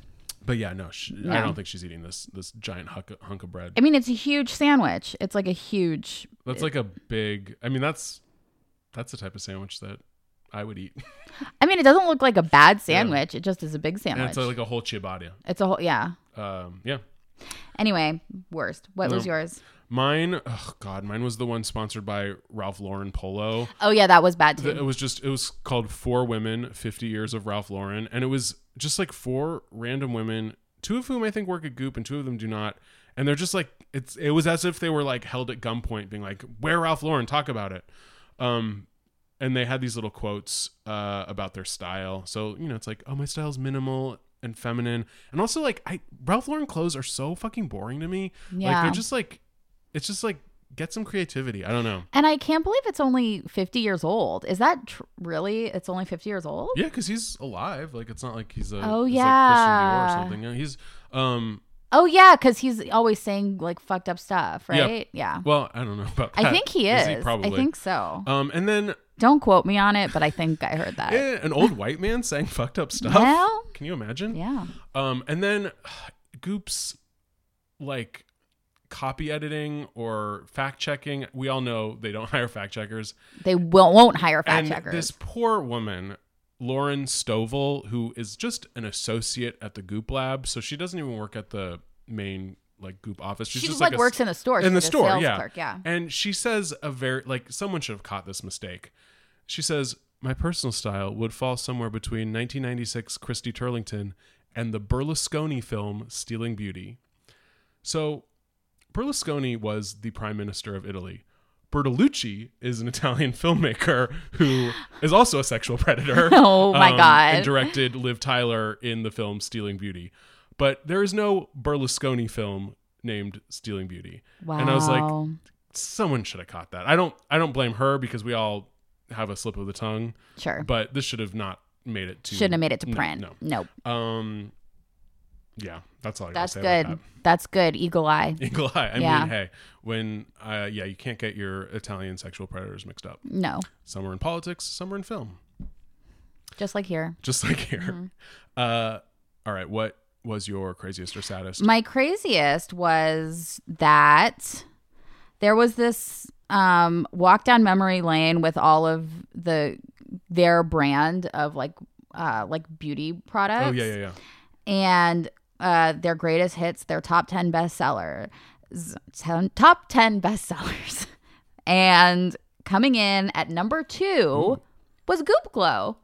But yeah, no, she, I don't think she's eating this this giant hunk of, hunk of bread. I mean, it's a huge sandwich. It's like a huge. That's like a big. I mean, that's that's the type of sandwich that I would eat. I mean, it doesn't look like a bad sandwich. It just is a big and sandwich. it's like a whole ciabatta. it's a whole, yeah. Um, yeah. Anyway, worst. What was yours? Mine, oh god, mine was the one sponsored by Ralph Lauren Polo. Oh yeah, that was bad too. It was just it was called Four Women, 50 Years of Ralph Lauren, and it was just like four random women, two of whom I think work at Goop and two of them do not. And they're just like it's it was as if they were like held at gunpoint being like, "Where Ralph Lauren, talk about it." Um and they had these little quotes uh about their style. So, you know, it's like, "Oh, my style's minimal and feminine." And also like I Ralph Lauren clothes are so fucking boring to me. Like Yeah. they're just like it's just like get some creativity. I don't know. and I can't believe it's only 50 years old. Is that tr- really? It's only 50 years old? Yeah, because he's alive. Like it's not like he's a Oh, he's yeah. like Christian Dior or something. He's um Oh yeah, because he's always saying like fucked up stuff, right? Yeah. well, I don't know about that. I think he is. he probably? I think so. Um, and then Don't quote me on it, but I think I heard that. eh, an old white man saying fucked up stuff. Well, Can you imagine? yeah. Um, and then Goop's like copy editing or fact checking. We all know they don't hire fact checkers. They will, won't hire fact and checkers. this poor woman, Lauren Stovall, who is just an associate at the Goop lab, so she doesn't even work at the main like Goop office. She's she just like, a s- works in the store. in She's the store, yeah. Clerk, yeah. And she says a very like someone should have caught this mistake. She says my personal style would fall somewhere between 1996 Christy Turlington and the Berlusconi film Stealing Beauty. So Berlusconi was the prime minister of Italy. Bertolucci is an Italian filmmaker who is also a sexual predator. Oh, my God. And directed Liv Tyler in the film Stealing Beauty. But there is no Berlusconi film named Stealing Beauty. Wow. And I was like, someone should have caught that. I don't I don't blame her because we all have a slip of the tongue, sure. but this should have not made it to Shouldn't have made it to no, print. No. Nope. Um yeah, that's all I That's gotta say That's good. about That's good. Eagle eye. Eagle eye. I Yeah. mean, hey, when uh yeah, you can't get your Italian sexual predators mixed up. No. Some are in politics, some are in film. Just like here. Just like here. Mm-hmm. Uh all right, what was your craziest or saddest? My craziest was that there was this um, walk down memory lane with all of the their brand of like uh, like beauty products. oh yeah, yeah, yeah. and uh, their greatest hits, their top 10 bestsellers, ten, top 10 bestsellers. and coming in at number two was Goop Glow,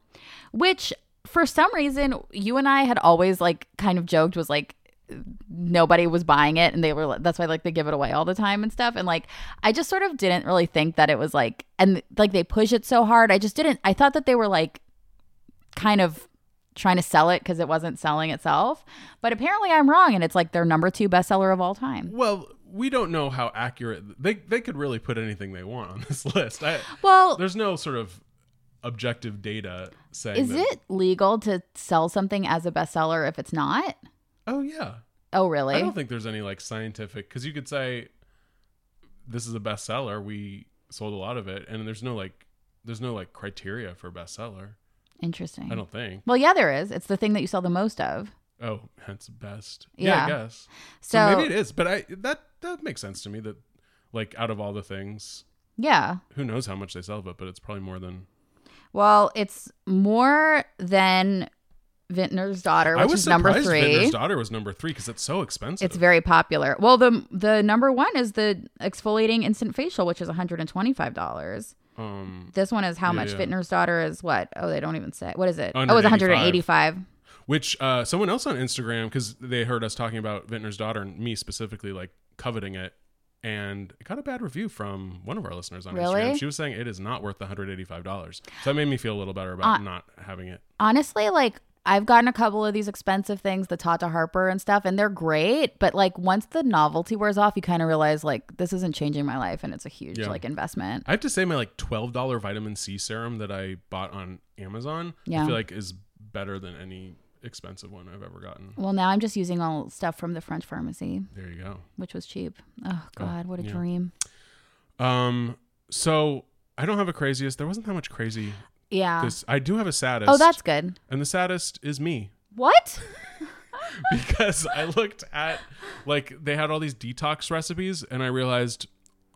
which for some reason you and I had always like kind of joked was like nobody was buying it and they were that's why like they give it away all the time and stuff and like I just sort of didn't really think that it was like and like they push it so hard I just didn't I thought that they were like kind of trying to sell it because it wasn't selling itself but apparently I'm wrong and it's like their number 2 bestseller of all time Well, we don't know how accurate they they could really put anything they want on this list. I, well there's no sort of objective data saying is that, it legal to sell something as a bestseller if it's not Oh yeah. oh really I don't think there's any like scientific because you could say this is a bestseller. We sold a lot of it, and there's no like there's no like criteria for bestseller. Interesting. I don't think. Well, yeah, there is. It's the thing that you sell the most of. Oh, hence best. Yeah, yeah I guess. So, so, maybe it is, but I that that makes sense to me that like out of all the things. Yeah. Who knows how much they sell of it, but it's probably more than Well, it's more than Vintner's Daughter, which is number 3. Vintner's Daughter was number 3 cuz it's so expensive. It's very popular. Well, the the number 1 is the exfoliating instant facial, which is $125 um, This one is how Yeah, much? yeah. Vintner's Daughter is what? Oh, they don't even say. What is it? Oh, it's 185. one hundred and eighty five. which uh, someone else on Instagram because they heard us talking about Vintner's Daughter and me specifically like coveting it. And it got a bad review from one of our listeners on Really? Instagram. She was saying it is not worth the $185. So that made me feel a little better about Uh, not having it. Honestly, like I've gotten a couple of these expensive things, the Tata Harper and stuff, and they're great. But like once the novelty wears off, you kind of realize like this isn't changing my life, and it's a huge Yeah. like investment. I have to say, my like twelve dollar vitamin C serum that I bought on Amazon, Yeah. I feel like is better than any expensive one I've ever gotten. Well, now I'm just using all stuff from the French pharmacy. There you go. which was cheap. Oh God, what a yeah. dream! Um, so I don't have a craziest. There wasn't that much crazy. Yeah. This I do have a saddest. Oh, that's good. and the saddest is me What? because I looked at like they had all these detox recipes, and I realized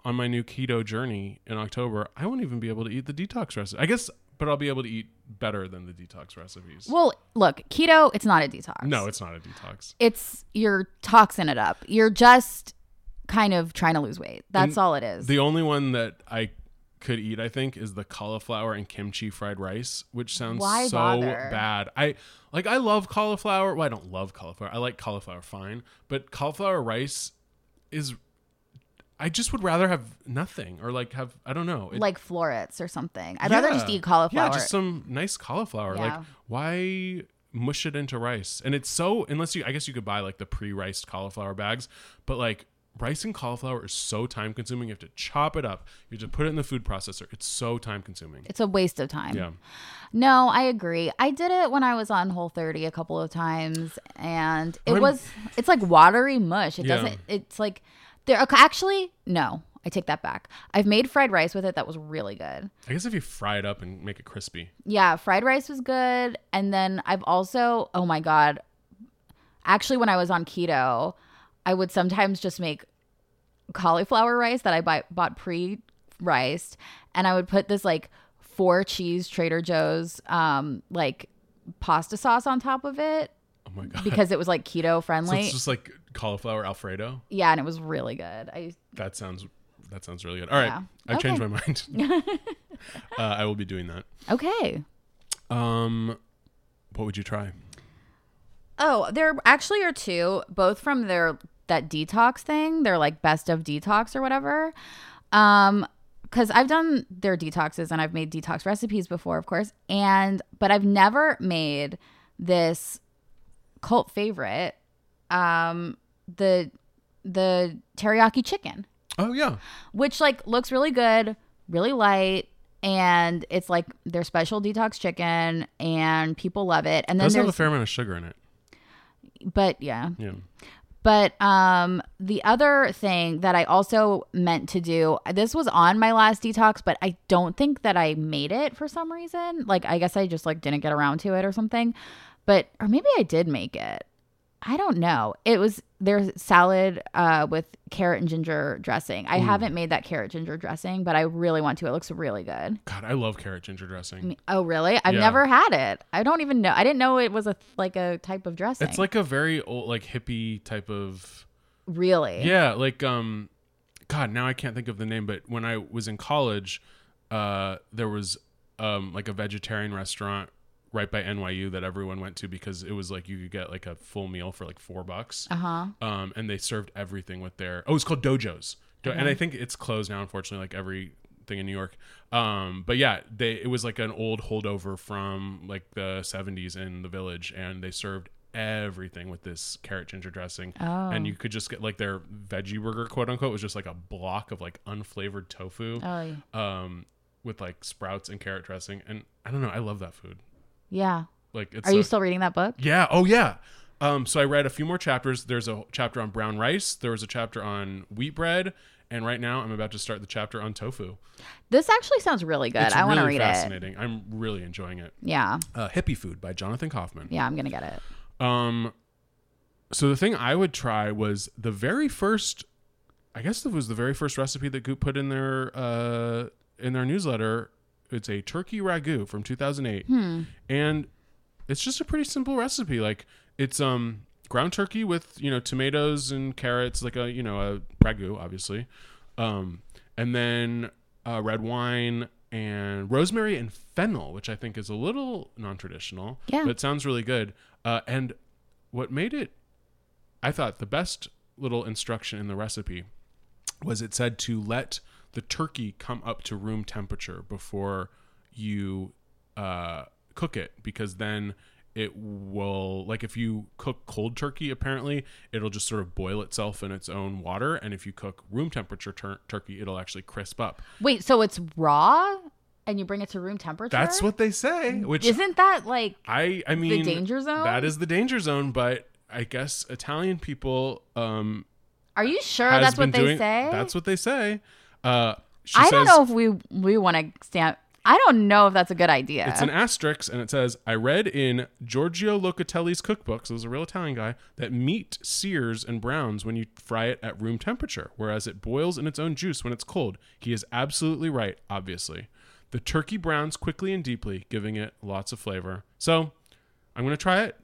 on my new keto journey in October, I won't even be able to eat the detox recipe. I guess, but I'll be able to eat better than the detox recipes. Well, look, keto. It's not a detox. no, it's not a detox. it's you're toxin it up. You're just kind of trying to lose weight. That's And all it is. The only one that I could eat, I think, is the cauliflower and kimchi fried rice, which sounds Why so bother? bad. I like I love cauliflower. Well, I don't love cauliflower. I like cauliflower fine, but cauliflower rice is I just would rather have nothing or like have I don't know. It- like florets or something. I'd rather just eat cauliflower. Yeah, just some nice cauliflower. Yeah. Like why mush it into rice? And it's so unless you I guess you could buy like the pre-riced cauliflower bags, but like rice and cauliflower is so time consuming. You have to chop it up. You have to put it in the food processor. It's so time consuming. it's a waste of time. Yeah. No, I agree. I did it when I was on Whole 30 a couple of times and it I'm- was it's like watery mush. It Yeah. doesn't it's like there actually no. I take that back. I've made fried rice with it that was really good. I guess if you fry it up and make it crispy. Yeah, fried rice was good and then I've also oh my god. Actually when I was on keto, I would sometimes just make cauliflower rice that I buy, bought pre-riced and I would put this like four cheese Trader Joe's um like pasta sauce on top of it Oh my god. because it was like keto friendly. so it's just like cauliflower alfredo. yeah, and it was really good. I That sounds that sounds really good. All right. Yeah. I've changed my mind. uh, I will be doing that. Okay. Um what would you try? Oh, there actually are two, both from their that detox thing. They're like best of detox or whatever. Um because I've done their detoxes and I've made detox recipes before, of course. And but I've never made this cult favorite, um, the the teriyaki chicken, Oh yeah. which like looks really good, really light, and it's like their special detox chicken, and people love it. And It then does have a fair amount of sugar in it. but yeah, Yeah. But um, the other thing that I also meant to do, this was on my last detox, but I don't think that I made it for some reason. Like I guess I just like didn't get around to it or something. But or maybe I did make it. I don't know. It was there's salad uh, with carrot and ginger dressing. I haven't made that carrot ginger dressing, but I really want to. It looks really good. God, I love carrot ginger dressing. Oh, really? I've Yeah. never had it. I don't even know. I didn't know it was a like a type of dressing. It's like a very old, like hippie type of. really. Yeah, like um, God, now I can't think of the name, but when I was in college, uh, there was um like a vegetarian restaurant right by NYU that everyone went to because it was like you could get like a full meal for like four bucks. Uh huh. Um, and they served everything with their oh, it's called Dojos, Do- and I think it's closed now, unfortunately, like everything in New York. Um, but yeah, they it was like an old holdover from like the '70s in the village, and they served everything with this carrot ginger dressing, Oh. and you could just get like their veggie burger, quote unquote, was just like a block of like unflavored tofu, Oh, yeah. um, with like sprouts and carrot dressing, and I don't know, I love that food. Yeah. Like, it's Are you still reading that book? yeah. Oh, yeah. Um, so I read a few more chapters. There's a chapter on brown rice. There was a chapter on wheat bread, and right now I'm about to start the chapter on tofu. This actually sounds really good. It's I want to really read it. fascinating. I'm really enjoying it. Yeah. Uh, Hippie Food by Jonathan Kauffman. Yeah, I'm going to get it. Um, so the thing I would try was the very first. I guess it was the very first recipe that Goop put in their uh, in their newsletter. It's a turkey ragu from 2008, and it's just a pretty simple recipe. Like it's um ground turkey with you know tomatoes and carrots, like a you know a ragu, obviously, um, and then uh, red wine and rosemary and fennel, which I think is a little non-traditional. Yeah. but it sounds really good. Uh, and what made it, I thought, the best little instruction in the recipe was it said to let the turkey come up to room temperature before you uh, cook it because then it will like if you cook cold turkey apparently it'll just sort of boil itself in its own water and if you cook room temperature tur- turkey it'll actually crisp up Wait, so it's raw and you bring it to room temperature? that's what they say which Isn't that like i i mean the danger zone? that is the danger zone but i guess italian people um Are you sure that's what they doing- say? that's what they say uh she I don't know if we we want to stand I don't know if that's a good idea. It's an asterisk, and it says, I read in Giorgio Locatelli's cookbook, so he's a real Italian guy, that meat sears and browns when you fry it at room temperature, whereas it boils in its own juice when it's cold. He is absolutely right, obviously. The turkey browns quickly and deeply, giving it lots of flavor. So, I'm going to try it.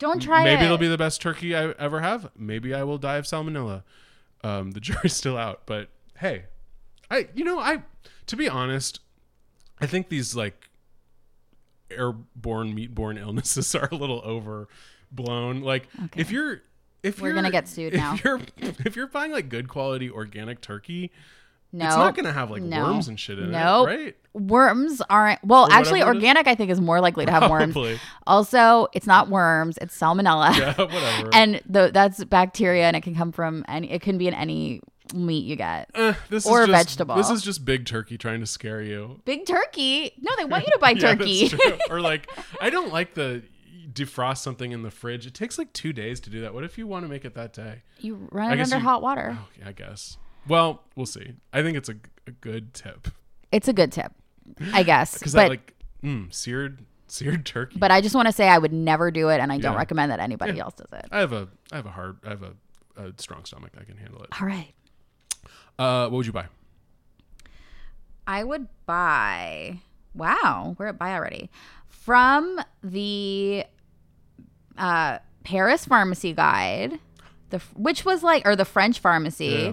don't try Maybe it. Maybe it'll be the best turkey I ever have. Maybe I will die of salmonella. Um, the jury's still out, but hey, I you know I to be honest, I think these like airborne meat-borne illnesses are a little overblown. Like if you're if We're you're, gonna get sued now. if now. You're, if you're buying like good quality organic turkey, no. it's not gonna have like No. worms and shit in Nope. it, right? Worms aren't well, Or actually whatever it is. organic I think is more likely to have worms. Also, it's not worms, it's salmonella. Yeah, whatever. and the, that's bacteria and it can come from any it can be in any meat you get. Eh, this or is just, vegetable. This is just big turkey trying to scare you. Big turkey. No, they want you to buy Yeah, turkey. or like, I don't like the defrost something in the fridge. It takes like two days to do that. What if you want to make it that day? you run it under you- hot water. Oh, yeah, I guess. Well, we'll see. I think it's a, a good tip It's a good tip, I guess. because I like mm, seared seared turkey. but I just want to say I would never do it, and I don't recommend that anybody Yeah. else does it. I have a I have a hard I have a, a strong stomach. I can handle it. All right. Uh, what would you buy? I would buy. Wow, we're at buy already. From the uh, Paris Pharmacy Guide, the which was like, or the French Pharmacy. Yeah.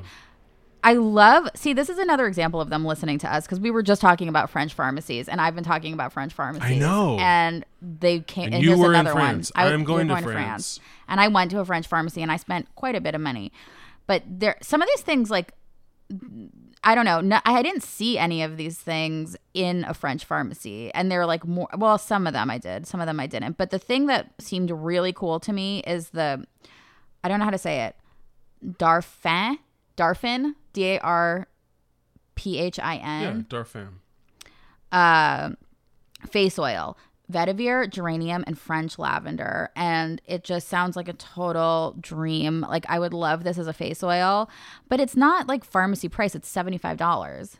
I love. See, this is another example of them listening to us because we were just talking about French pharmacies, and I've been talking about French pharmacies. I know. and they came. And And, you were in another France. one. I'm you're going to France. and I went to a French pharmacy, and I spent quite a bit of money. But there, some of these things, like I don't know. No, I didn't see any of these things in a French pharmacy, and they're like more. Well, some of them I did, some of them I didn't. But the thing that seemed really cool to me is the, I don't know how to say it, Darfin, Darfin, D A R P H I N. Yeah, N, Darfam. uh, face oil, vetiver, geranium, and French lavender, and it just sounds like a total dream. Like I would love this as a face oil, but it's not like pharmacy price. It's seventy five dollars.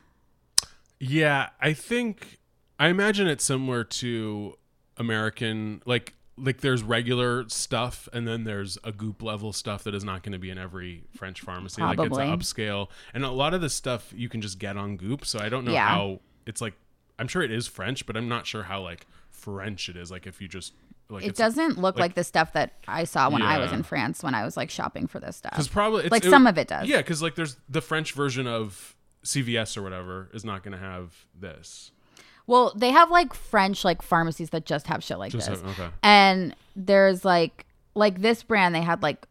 Yeah, I think I imagine it's similar to American like like there's regular stuff and then there's a goop level stuff that is not going to be in every French pharmacy. Like Probably. it's upscale. And a lot of the stuff you can just get on goop, so I don't know Yeah. how it's like I'm sure it is French, but I'm not sure how like French it is. Like if you just like It doesn't look like, like- the stuff that I saw when I was in France when I was like shopping for this stuff. Because probably it's, Like, it- some of it does. Yeah, because like there's the French version of CVS or whatever is not going to have this. Well, they have like French like pharmacies that just have shit like Just this. have- okay. And there's like like this brand they had like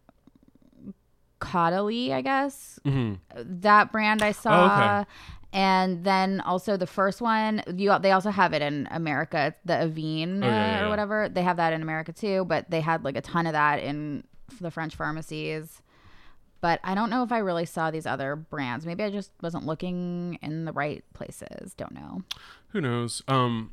Caudalie, I guess. That brand I saw. Mm-hmm. Oh, okay. And then also the first one, you they also have it in America, the Avene Oh, yeah, yeah, or whatever. They have that in America too, but they had like a ton of that in the French pharmacies. But I don't know if I really saw these other brands. Maybe I just wasn't looking in the right places. Don't know. Who knows? Um,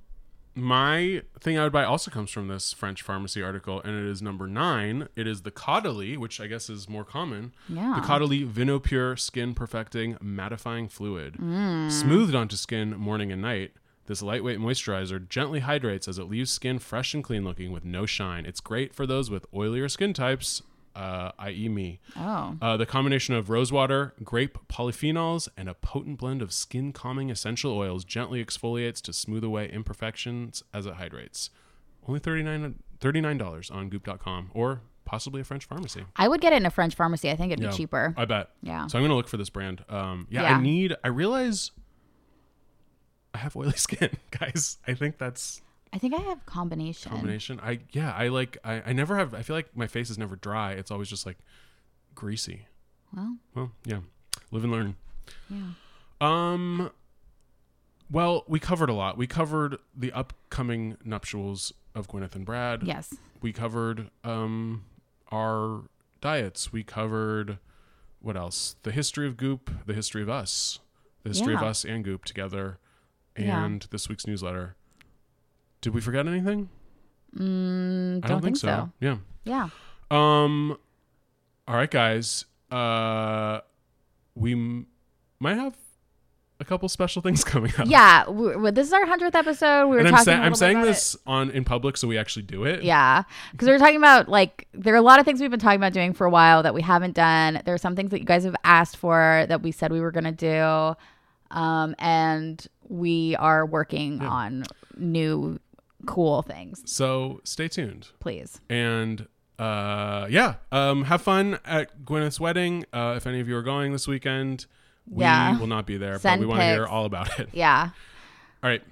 my thing I would buy also comes from this French pharmacy article, and it is number nine. It is the Caudalie, which I guess is more common. Yeah. The Caudalie Vinopure Skin Perfecting Mattifying Fluid. Mm. Smoothed onto skin morning and night. This lightweight moisturizer gently hydrates as it leaves skin fresh and clean looking with no shine. It's great for those with oilier skin types, uh, i.e., me. Oh. Uh, the combination of rosewater, grape polyphenols, and a potent blend of skin calming essential oils gently exfoliates to smooth away imperfections as it hydrates. Only $39, $39 on goop.com or possibly a French pharmacy. I would get it in a French pharmacy. I think it'd Yeah, be cheaper. I bet. Yeah. So I'm going to look for this brand. Um, yeah, Yeah. I need, I realize I have oily skin, guys. I think that's I think I have combination. combination. I, yeah, I like, I, I never have, I feel like my face is never dry. It's always just like greasy. Well, Well, yeah. Live and learn. yeah. Um well, we covered a lot. We covered the upcoming nuptials of Gwyneth and Brad. Yes. We covered um our diets. We covered what else? The history of Goop, the history of us. The history of us and Goop together Yeah. and this week's newsletter. Did we forget anything? Mm, I don't think, so. Yeah. Yeah. Um all right guys. Uh we m- might have a couple special things coming up. Yeah. w w- this is our hundredth episode. We were and I'm, talking. sa- a little I'm saying this on in public so we actually do it. It. Yeah, because we were talking about like there are a lot of things we've been talking about doing for a while that we haven't done. There are some things that you guys have asked for that we said we were going to do, um, and we are working on new cool things. So stay tuned. Please. And uh yeah, um have fun at Gwyneth's wedding. Uh if any of you are going this weekend, we Yeah. will not be there, Send but we want to hear all about it. Yeah. All right.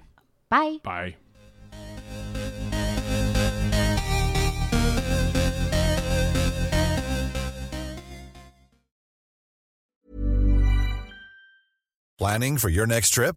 Bye. Bye. Planning for your next trip?